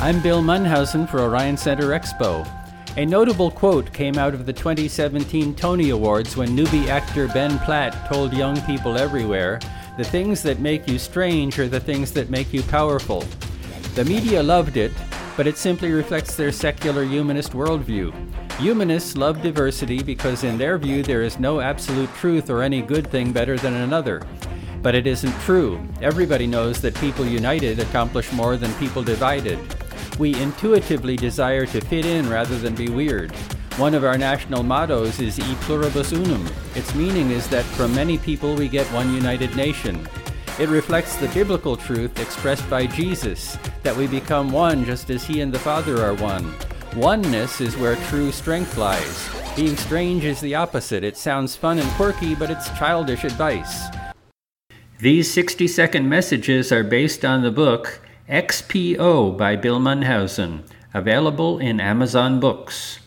I'm Bill Munhausen for Orion Center Expo. A notable quote came out of the 2017 Tony Awards when newbie actor Ben Platt told young people everywhere the things that make you strange are the things that make you powerful. The media loved it, but it simply reflects their secular humanist worldview. Humanists love diversity because, in their view, there is no absolute truth or any good thing better than another. But it isn't true. Everybody knows that people united accomplish more than people divided. We intuitively desire to fit in rather than be weird. One of our national mottos is E pluribus unum. Its meaning is that from many people we get one united nation. It reflects the biblical truth expressed by Jesus that we become one just as He and the Father are one. Oneness is where true strength lies. Being strange is the opposite. It sounds fun and quirky, but it's childish advice. These 60 second messages are based on the book XPO by Bill Munhausen, available in Amazon Books.